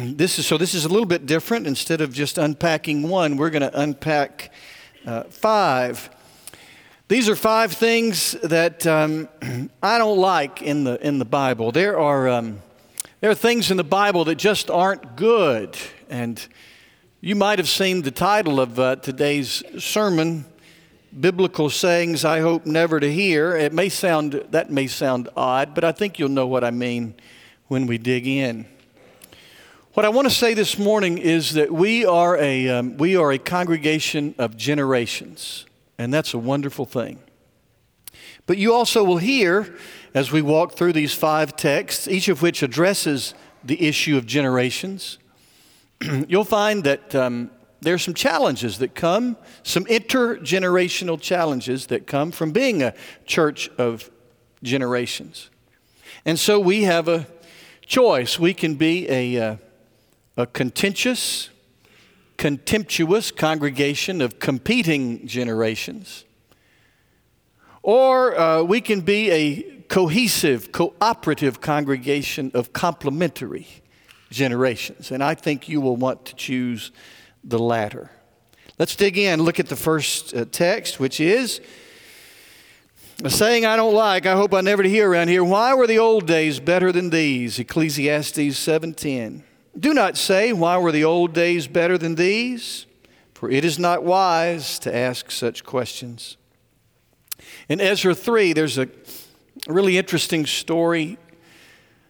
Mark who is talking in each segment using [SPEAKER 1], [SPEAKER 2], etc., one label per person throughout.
[SPEAKER 1] this is so this is a little bit different. Instead of just unpacking one, we're going to unpack uh, five. These are five things that um, I don't like in the in the Bible. There are um, there are things in the Bible that just aren't good, and you might have seen the title of uh, today's sermon biblical sayings I hope never to hear. It may sound, that may sound odd, but I think you'll know what I mean when we dig in. What I want to say this morning is that we are a, um, we are a congregation of generations, and that's a wonderful thing. But you also will hear as we walk through these five texts, each of which addresses the issue of generations, you'll find that um, there are some challenges that come, some intergenerational challenges that come from being a church of generations. And so we have a choice. We can be a, uh, a contentious, contemptuous congregation of competing generations, or uh, we can be a cohesive, cooperative congregation of complementary generations. And I think you will want to choose the latter. Let's dig in, look at the first uh, text, which is a saying I don't like, I hope I never hear around here. Why were the old days better than these? Ecclesiastes 7:10. Do not say, why were the old days better than these? For it is not wise to ask such questions. In Ezra 3, there's a really interesting story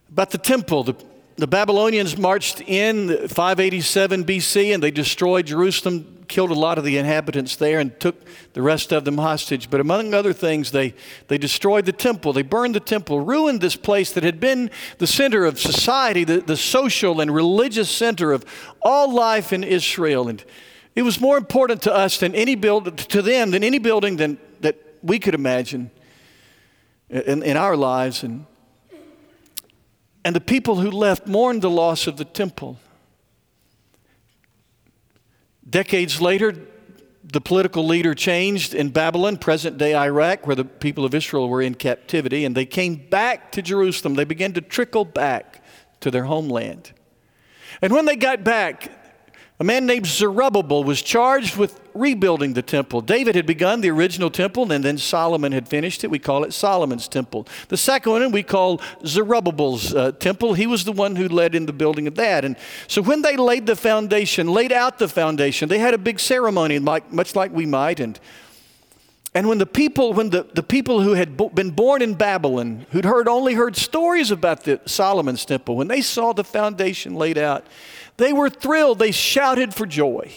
[SPEAKER 1] about the temple. The the Babylonians marched in 587 BC and they destroyed Jerusalem, killed a lot of the inhabitants there, and took the rest of them hostage. But among other things, they, they destroyed the temple. They burned the temple, ruined this place that had been the center of society, the, the social and religious center of all life in Israel. And it was more important to us than any build, to them than any building than, that we could imagine in, in our lives. And and the people who left mourned the loss of the temple. Decades later, the political leader changed in Babylon, present day Iraq, where the people of Israel were in captivity, and they came back to Jerusalem. They began to trickle back to their homeland. And when they got back, a man named Zerubbabel was charged with rebuilding the temple. David had begun the original temple, and then Solomon had finished it. We call it Solomon's temple. The second one we call Zerubbabel's uh, temple. He was the one who led in the building of that. And so when they laid the foundation, laid out the foundation, they had a big ceremony, like, much like we might. And and when the people, when the, the people who had bo- been born in Babylon, who'd heard only heard stories about the Solomon's temple, when they saw the foundation laid out, they were thrilled. They shouted for joy.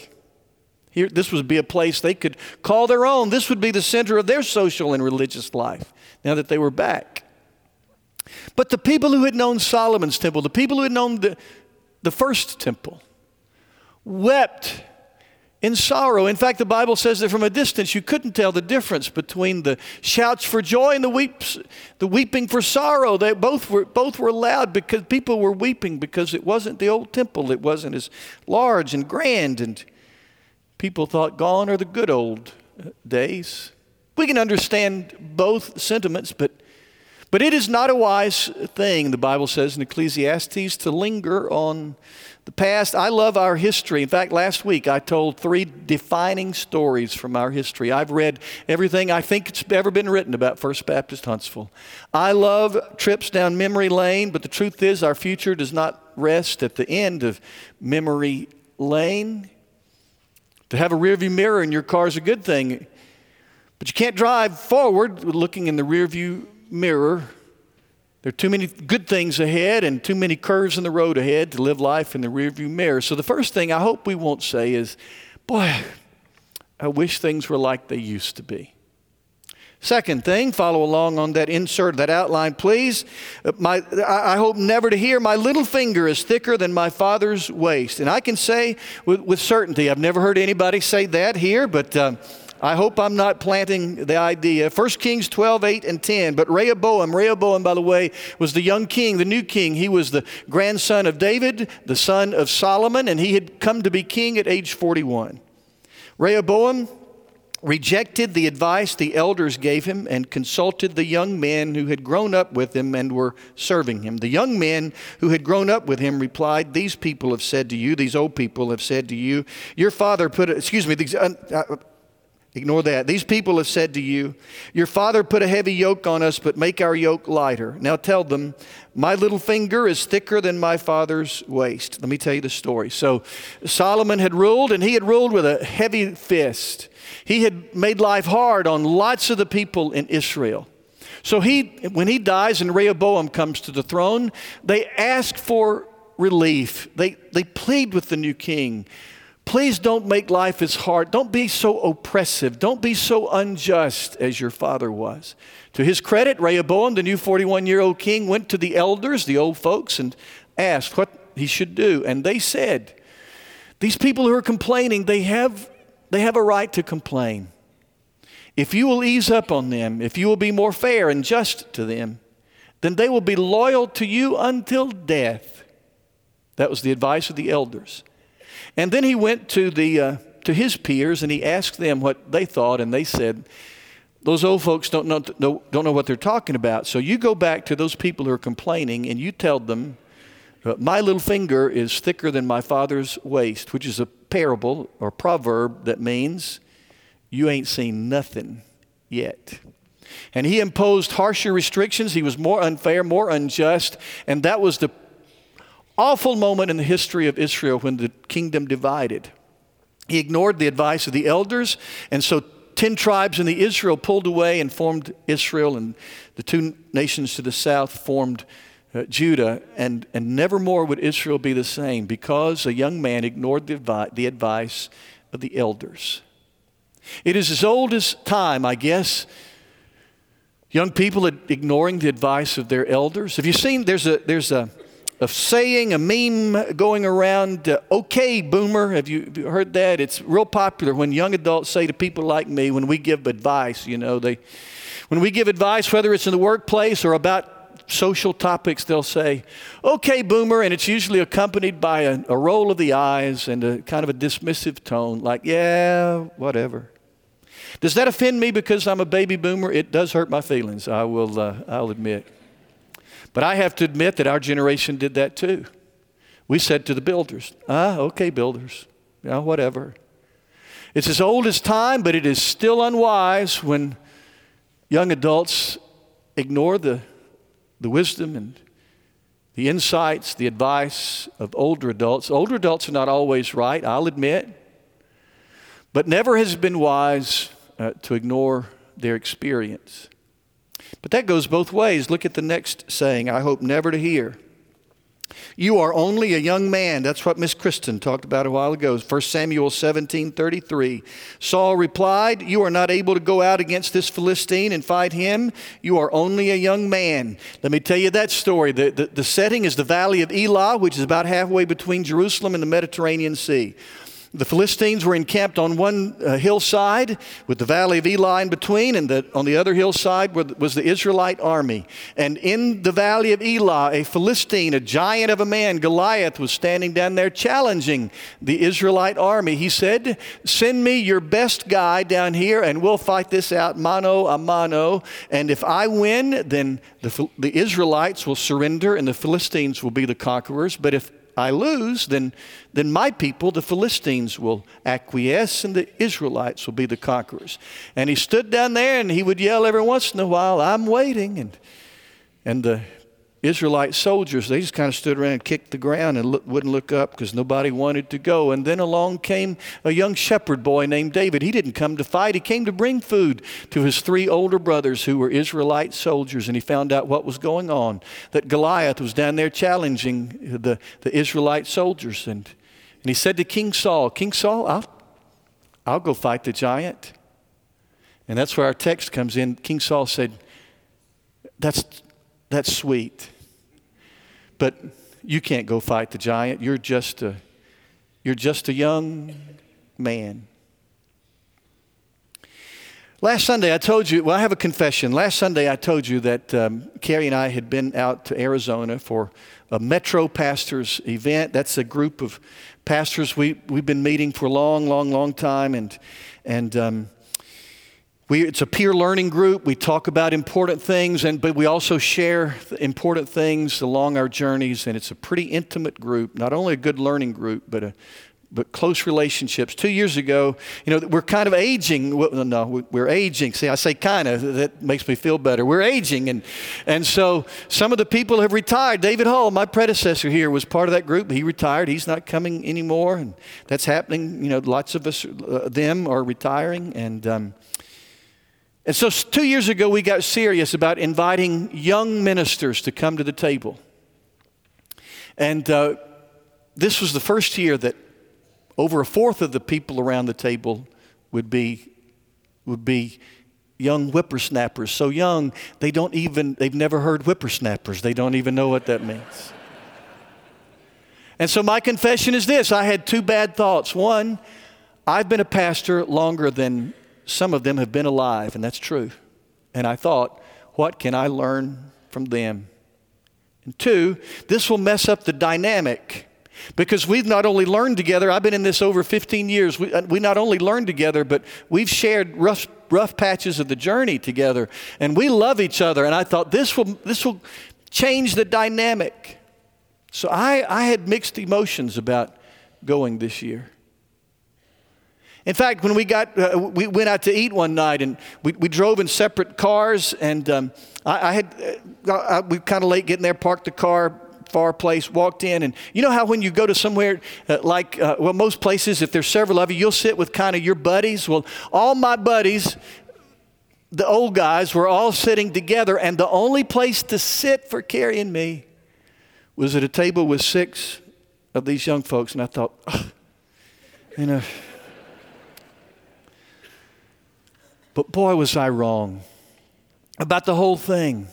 [SPEAKER 1] Here, this would be a place they could call their own. This would be the center of their social and religious life now that they were back. But the people who had known Solomon's temple, the people who had known the, the first temple, wept in sorrow. In fact, the Bible says that from a distance you couldn't tell the difference between the shouts for joy and the weeps, the weeping for sorrow. They both were both were loud because people were weeping because it wasn't the old temple. It wasn't as large and grand, and people thought gone are the good old days. We can understand both sentiments, but but it is not a wise thing, the Bible says in Ecclesiastes, to linger on the past, I love our history. In fact, last week I told three defining stories from our history. I've read everything I think it's ever been written about First Baptist Huntsville. I love trips down memory lane, but the truth is our future does not rest at the end of memory lane. To have a rearview mirror in your car is a good thing, but you can't drive forward looking in the rearview mirror there are too many good things ahead and too many curves in the road ahead to live life in the rearview mirror. So, the first thing I hope we won't say is, Boy, I wish things were like they used to be. Second thing, follow along on that insert, that outline, please. Uh, my, I hope never to hear, my little finger is thicker than my father's waist. And I can say with, with certainty, I've never heard anybody say that here, but. Um, I hope I'm not planting the idea. 1 Kings 12, 8, and 10. But Rehoboam, Rehoboam, by the way, was the young king, the new king. He was the grandson of David, the son of Solomon, and he had come to be king at age 41. Rehoboam rejected the advice the elders gave him and consulted the young men who had grown up with him and were serving him. The young men who had grown up with him replied, These people have said to you, these old people have said to you, your father put, excuse me, these, uh, uh, Ignore that. These people have said to you, Your father put a heavy yoke on us, but make our yoke lighter. Now tell them, My little finger is thicker than my father's waist. Let me tell you the story. So Solomon had ruled, and he had ruled with a heavy fist. He had made life hard on lots of the people in Israel. So he, when he dies and Rehoboam comes to the throne, they ask for relief. They, they plead with the new king. Please don't make life as hard. Don't be so oppressive. Don't be so unjust as your father was. To his credit, Rehoboam, the new 41 year old king, went to the elders, the old folks, and asked what he should do. And they said, These people who are complaining, they have they have a right to complain. If you will ease up on them, if you will be more fair and just to them, then they will be loyal to you until death. That was the advice of the elders. And then he went to, the, uh, to his peers and he asked them what they thought, and they said, Those old folks don't know, don't know what they're talking about. So you go back to those people who are complaining and you tell them, My little finger is thicker than my father's waist, which is a parable or proverb that means you ain't seen nothing yet. And he imposed harsher restrictions. He was more unfair, more unjust. And that was the awful moment in the history of Israel when the kingdom divided. He ignored the advice of the elders, and so 10 tribes in the Israel pulled away and formed Israel, and the two nations to the south formed uh, Judah, and, and never more would Israel be the same because a young man ignored the, advi- the advice of the elders. It is as old as time, I guess. Young people ignoring the advice of their elders. Have you seen? There's a there's a, a saying, a meme going around. Uh, okay, boomer. Have you, have you heard that? It's real popular when young adults say to people like me when we give advice. You know, they when we give advice, whether it's in the workplace or about social topics, they'll say, okay, boomer, and it's usually accompanied by a, a, roll of the eyes and a kind of a dismissive tone, like, yeah, whatever. Does that offend me because I'm a baby boomer? It does hurt my feelings, I will, uh, I'll admit. But I have to admit that our generation did that too. We said to the builders, ah, okay, builders, yeah, whatever. It's as old as time, but it is still unwise when young adults ignore the the wisdom and the insights, the advice of older adults. Older adults are not always right, I'll admit, but never has it been wise uh, to ignore their experience. But that goes both ways. Look at the next saying I hope never to hear. You are only a young man. That's what Miss Kristen talked about a while ago. 1 Samuel 17 33. Saul replied, You are not able to go out against this Philistine and fight him. You are only a young man. Let me tell you that story. The, the, the setting is the valley of Elah, which is about halfway between Jerusalem and the Mediterranean Sea. The Philistines were encamped on one uh, hillside with the valley of Elah in between, and the, on the other hillside was the Israelite army. And in the valley of Elah, a Philistine, a giant of a man, Goliath, was standing down there challenging the Israelite army. He said, Send me your best guy down here, and we'll fight this out mano a mano. And if I win, then the, the Israelites will surrender and the Philistines will be the conquerors. But if I lose, then, then my people, the Philistines, will acquiesce and the Israelites will be the conquerors. And he stood down there and he would yell every once in a while, I'm waiting. And, and the Israelite soldiers, they just kind of stood around and kicked the ground and look, wouldn't look up because nobody wanted to go. And then along came a young shepherd boy named David. He didn't come to fight, he came to bring food to his three older brothers who were Israelite soldiers. And he found out what was going on that Goliath was down there challenging the, the Israelite soldiers. And, and he said to King Saul, King Saul, I'll, I'll go fight the giant. And that's where our text comes in. King Saul said, That's, that's sweet. But you can't go fight the giant. You're just a, you're just a young man. Last Sunday, I told you, well, I have a confession. Last Sunday, I told you that um, Carrie and I had been out to Arizona for a Metro Pastors event. That's a group of pastors we, we've been meeting for a long, long, long time. And, and um, We, it's a peer learning group. We talk about important things, and, but we also share important things along our journeys, and it's a pretty intimate group, not only a good learning group, but a, but close relationships. Two years ago, you know, we're kind of aging. No, we're aging. See, I say kind of, that makes me feel better. We're aging. And, and so some of the people have retired. David Hall, my predecessor here, was part of that group. He retired. He's not coming anymore. And that's happening. You know, lots of us, uh, them are retiring. And, um, and so two years ago, we got serious about inviting young ministers to come to the table. And uh, this was the first year that over a fourth of the people around the table would be, would be young whippersnappers. So young, they don't even, they've never heard whippersnappers. They don't even know what that means. and so my confession is this I had two bad thoughts. One, I've been a pastor longer than some of them have been alive, and that's true. And I thought, what can I learn from them? And two, this will mess up the dynamic because we've not only learned together, I've been in this over 15 years, we, uh, we not only learned together, but we've shared rough, rough patches of the journey together, and we love each other. And I thought this will, this will change the dynamic. So I, I had mixed emotions about going this year. In fact, when we got, uh, we went out to eat one night and we, we drove in separate cars and um, I, I, had, uh, I, we kind of late getting there, parked the car, far place, walked in, and you know how when you go to somewhere uh, like, uh, well, most places, if there's several of you, you'll sit with kind of your buddies. Well, all my buddies, the old guys, were all sitting together, and the only place to sit for Carrie and me was at a table with six of these young folks, and I thought, oh, you know. But boy, was I wrong about the whole thing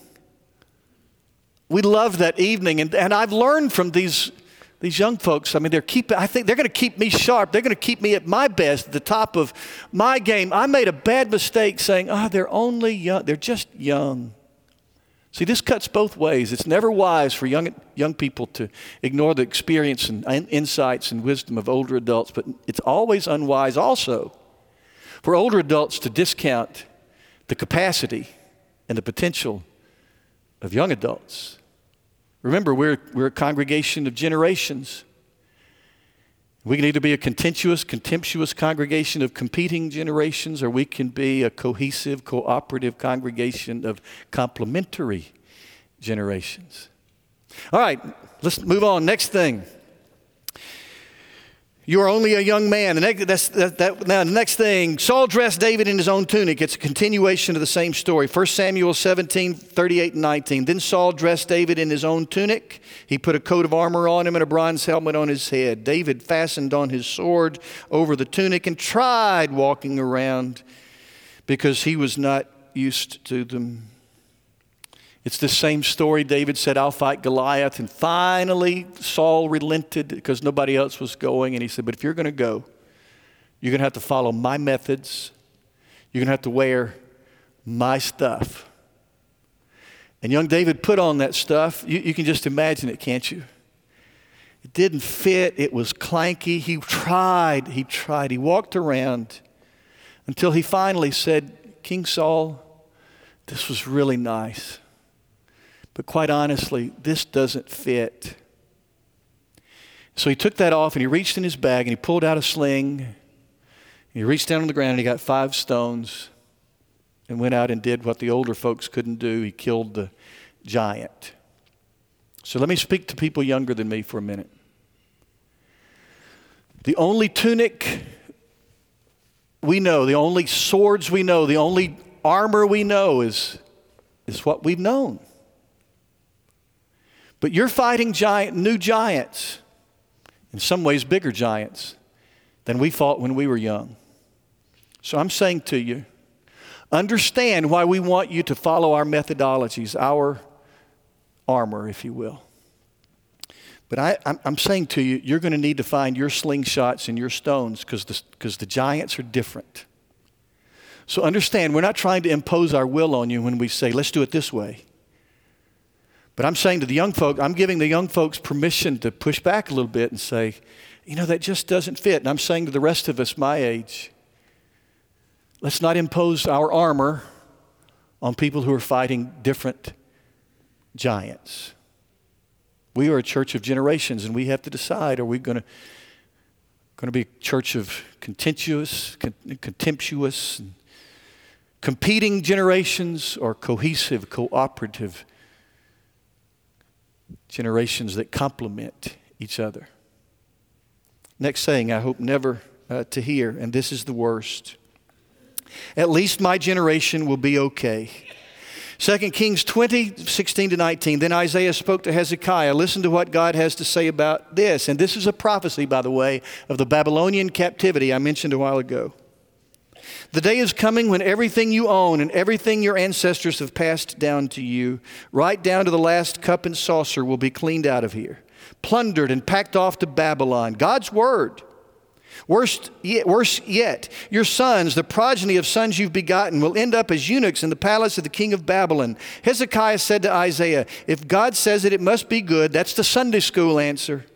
[SPEAKER 1] we loved that evening. And, and I've learned from these, these young folks. I mean, they're keep, I think they're going to keep me sharp. They're going to keep me at my best, at the top of my game. I made a bad mistake saying, oh, they're only young. They're just young. See, this cuts both ways. It's never wise for young, young people to ignore the experience and insights and wisdom of older adults, but it's always unwise also for older adults to discount the capacity and the potential of young adults. Remember, we're, we're a congregation of generations. We can either be a contentious, contemptuous congregation of competing generations, or we can be a cohesive, cooperative congregation of complementary generations. All right, let's move on. Next thing. You are only a young man. Next, that's, that, that, now, the next thing, Saul dressed David in his own tunic. It's a continuation of the same story. 1 Samuel 17, 38 and 19. Then Saul dressed David in his own tunic. He put a coat of armor on him and a bronze helmet on his head. David fastened on his sword over the tunic and tried walking around because he was not used to them. It's the same story. David said, I'll fight Goliath. And finally, Saul relented because nobody else was going. And he said, But if you're going to go, you're going to have to follow my methods. You're going to have to wear my stuff. And young David put on that stuff. You, you can just imagine it, can't you? It didn't fit. It was clanky. He tried. He tried. He walked around until he finally said, King Saul, this was really nice. But quite honestly, this doesn't fit. So he took that off and he reached in his bag and he pulled out a sling. He reached down on the ground and he got five stones and went out and did what the older folks couldn't do. He killed the giant. So let me speak to people younger than me for a minute. The only tunic we know, the only swords we know, the only armor we know is, is what we've known. But you're fighting giant, new giants, in some ways, bigger giants than we fought when we were young. So I'm saying to you, understand why we want you to follow our methodologies, our armor, if you will. But I, am saying to you, you're going to need to find your slingshots and your stones because the, cause the giants are different. So understand, we're not trying to impose our will on you when we say, let's do it this way. But I'm saying to the young folk, I'm giving the young folks permission to push back a little bit and say, you know, that just doesn't fit. And I'm saying to the rest of us my age, Let's not impose our armor on people who are fighting different giants. We are a church of generations, and we have to decide are we going to, going to be a church of contentious, contemptuous, competing generations, or cohesive, cooperative generations that complement each other? Next saying, I hope never uh, to hear, and this is the worst. At least my generation will be okay. 2 Kings 20, 16 to 19. Then Isaiah spoke to Hezekiah. Listen to what God has to say about this. And this is a prophecy, by the way, of the Babylonian captivity I mentioned a while ago. The day is coming when everything you own and everything your ancestors have passed down to you, right down to the last cup and saucer, will be cleaned out of here, plundered and packed off to Babylon. God's word. Worse yet, worse yet, your sons, the progeny of sons you've begotten, will end up as eunuchs in the palace of the king of Babylon. Hezekiah said to Isaiah, If God says it, it must be good. That's the Sunday school answer.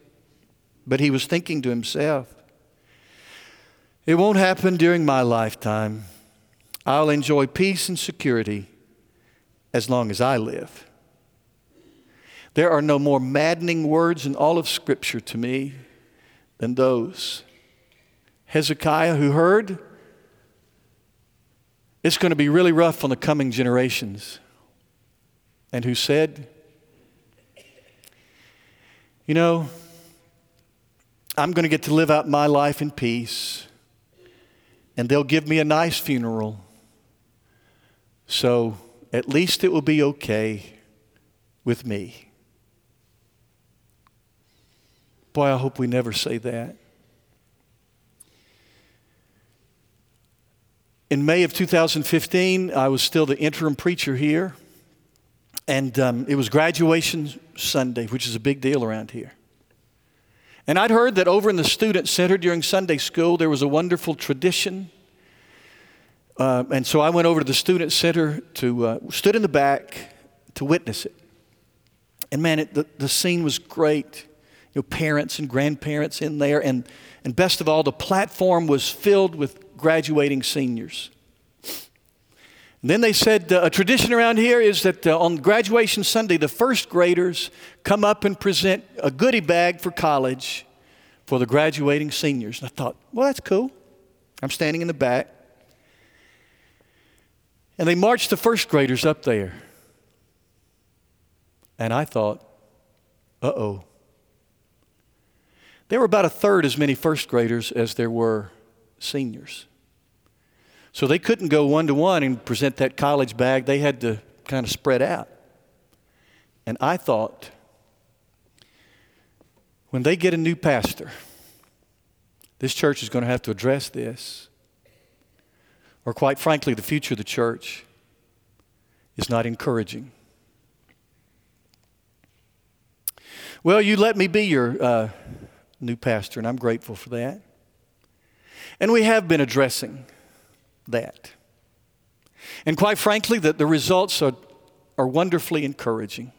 [SPEAKER 1] But he was thinking to himself, It won't happen during my lifetime. I'll enjoy peace and security as long as I live. There are no more maddening words in all of Scripture to me than those. Hezekiah, who heard, it's going to be really rough on the coming generations, and who said, You know, I'm going to get to live out my life in peace, and they'll give me a nice funeral. So at least it will be okay with me. Boy, I hope we never say that. In May of 2015, I was still the interim preacher here, and um, it was graduation Sunday, which is a big deal around here. And I'd heard that over in the Student Center during Sunday school, there was a wonderful tradition. Uh, and so I went over to the Student Center to, uh, stood in the back to witness it. And man, it, the, the scene was great. You know, parents and grandparents in there. And, and best of all, the platform was filled with graduating seniors. Then they said uh, a tradition around here is that uh, on graduation Sunday, the first graders come up and present a goodie bag for college for the graduating seniors. And I thought, well, that's cool. I'm standing in the back. And they marched the first graders up there. And I thought, uh oh. There were about a third as many first graders as there were seniors. So they couldn't go one to one and present that college bag. They had to kind of spread out. And I thought, when they get a new pastor, this church is going to have to address this. Or, quite frankly, the future of the church is not encouraging. Well, you let me be your uh, new pastor, and I'm grateful for that. And we have been addressing that. And quite frankly, the, the results are, are wonderfully encouraging.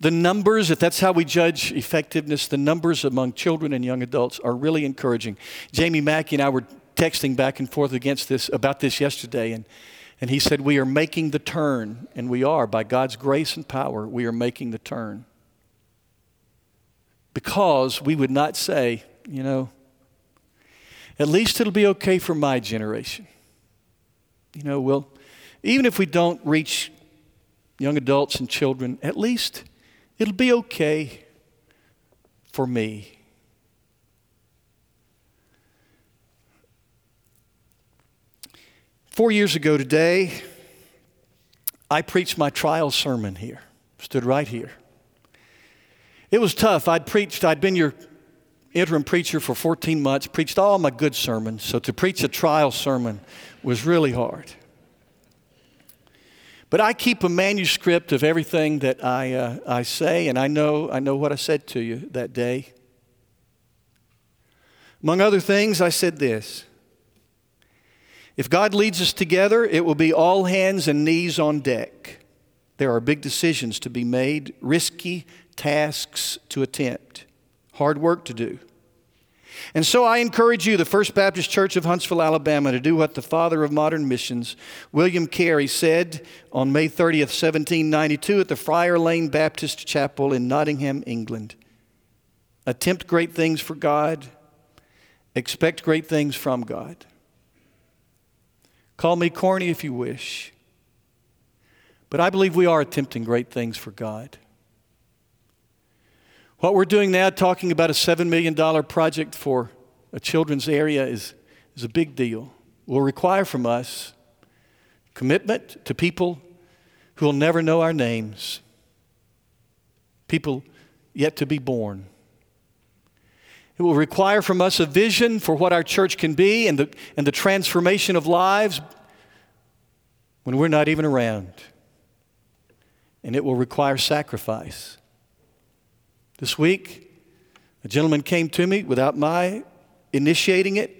[SPEAKER 1] The numbers, if that's how we judge effectiveness, the numbers among children and young adults are really encouraging. Jamie Mackey and I were texting back and forth against this about this yesterday, and, and he said, We are making the turn, and we are, by God's grace and power, we are making the turn. Because we would not say, you know, at least it'll be okay for my generation. You know, well, even if we don't reach young adults and children, at least it'll be okay for me. Four years ago today, I preached my trial sermon here, stood right here. It was tough. I'd preached, I'd been your interim preacher for 14 months, preached all my good sermons. So to preach a trial sermon was really hard. But I keep a manuscript of everything that I, uh, I say, and I know, I know what I said to you that day. Among other things, I said this If God leads us together, it will be all hands and knees on deck. There are big decisions to be made, risky tasks to attempt hard work to do. And so I encourage you, the First Baptist Church of Huntsville, Alabama, to do what the father of modern missions, William Carey, said on May 30th, 1792, at the Friar Lane Baptist Chapel in Nottingham, England. Attempt great things for God, expect great things from God. Call me corny if you wish, but I believe we are attempting great things for God. What we're doing now, talking about a $7 million project for a children's area, is, is a big deal. Will require from us commitment to people who will never know our names, people yet to be born. It will require from us a vision for what our church can be and the, and the transformation of lives when we're not even around. And it will require sacrifice. This week, a gentleman came to me without my initiating it.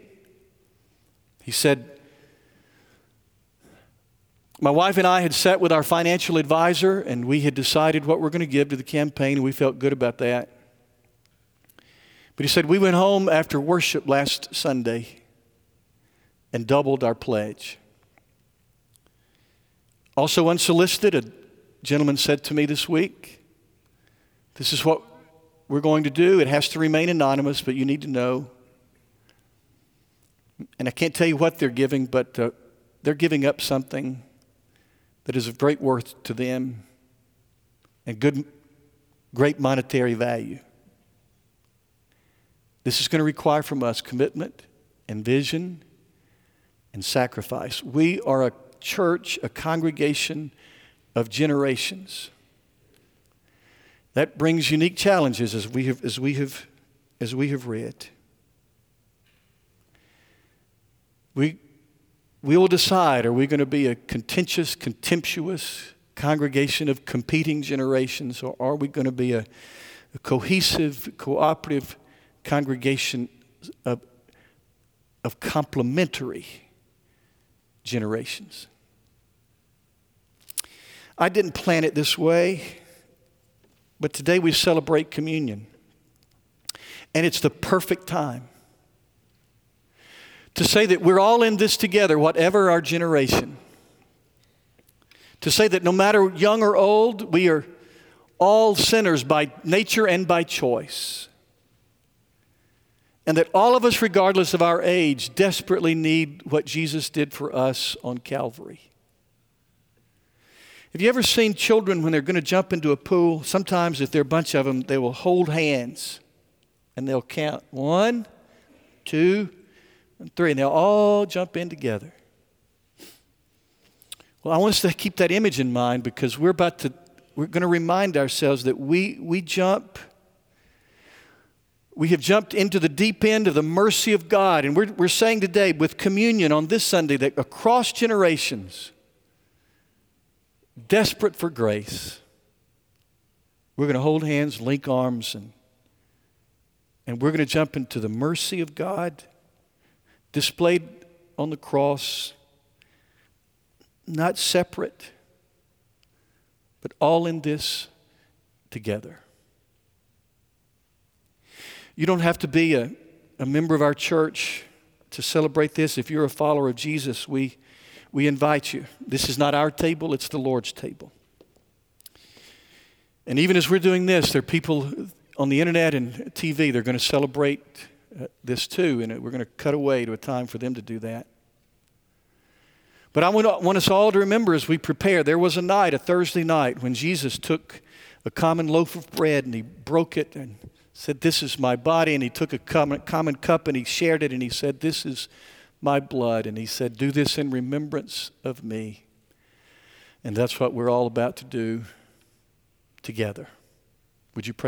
[SPEAKER 1] He said, My wife and I had sat with our financial advisor and we had decided what we're going to give to the campaign, and we felt good about that. But he said, We went home after worship last Sunday and doubled our pledge. Also, unsolicited, a gentleman said to me this week, This is what we're going to do. It has to remain anonymous, but you need to know. And I can't tell you what they're giving, but uh, they're giving up something that is of great worth to them and good, great monetary value. This is going to require from us commitment and vision and sacrifice. We are a church, a congregation of generations. That brings unique challenges as we have, as we have, as we have read. We, we will decide are we going to be a contentious, contemptuous congregation of competing generations, or are we going to be a, a cohesive, cooperative congregation of, of complementary generations? I didn't plan it this way. But today we celebrate communion. And it's the perfect time to say that we're all in this together, whatever our generation. To say that no matter young or old, we are all sinners by nature and by choice. And that all of us, regardless of our age, desperately need what Jesus did for us on Calvary. Have you ever seen children when they're going to jump into a pool? Sometimes, if there are a bunch of them, they will hold hands and they'll count one, two, and three, and they'll all jump in together. Well, I want us to keep that image in mind because we're about to, we're going to remind ourselves that we, we jump, we have jumped into the deep end of the mercy of God. And we're, we're saying today with communion on this Sunday that across generations, desperate for grace, we're going to hold hands, link arms, and, and we're going to jump into the mercy of God displayed on the cross, not separate, but all in this together. You don't have to be a, a member of our church to celebrate this. If you're a follower of Jesus, we we invite you. This is not our table, it's the Lord's table. And even as we're doing this, there are people on the internet and TV, they're going to celebrate uh, this too, and we're going to cut away to a time for them to do that. But I want, us all to remember as we prepare, there was a night, a Thursday night, when Jesus took a common loaf of bread and he broke it and said, This is my body. And he took a common, common cup and he shared it and he said, This is my blood. And he said, Do this in remembrance of me. And that's what we're all about to do together. Would you pray?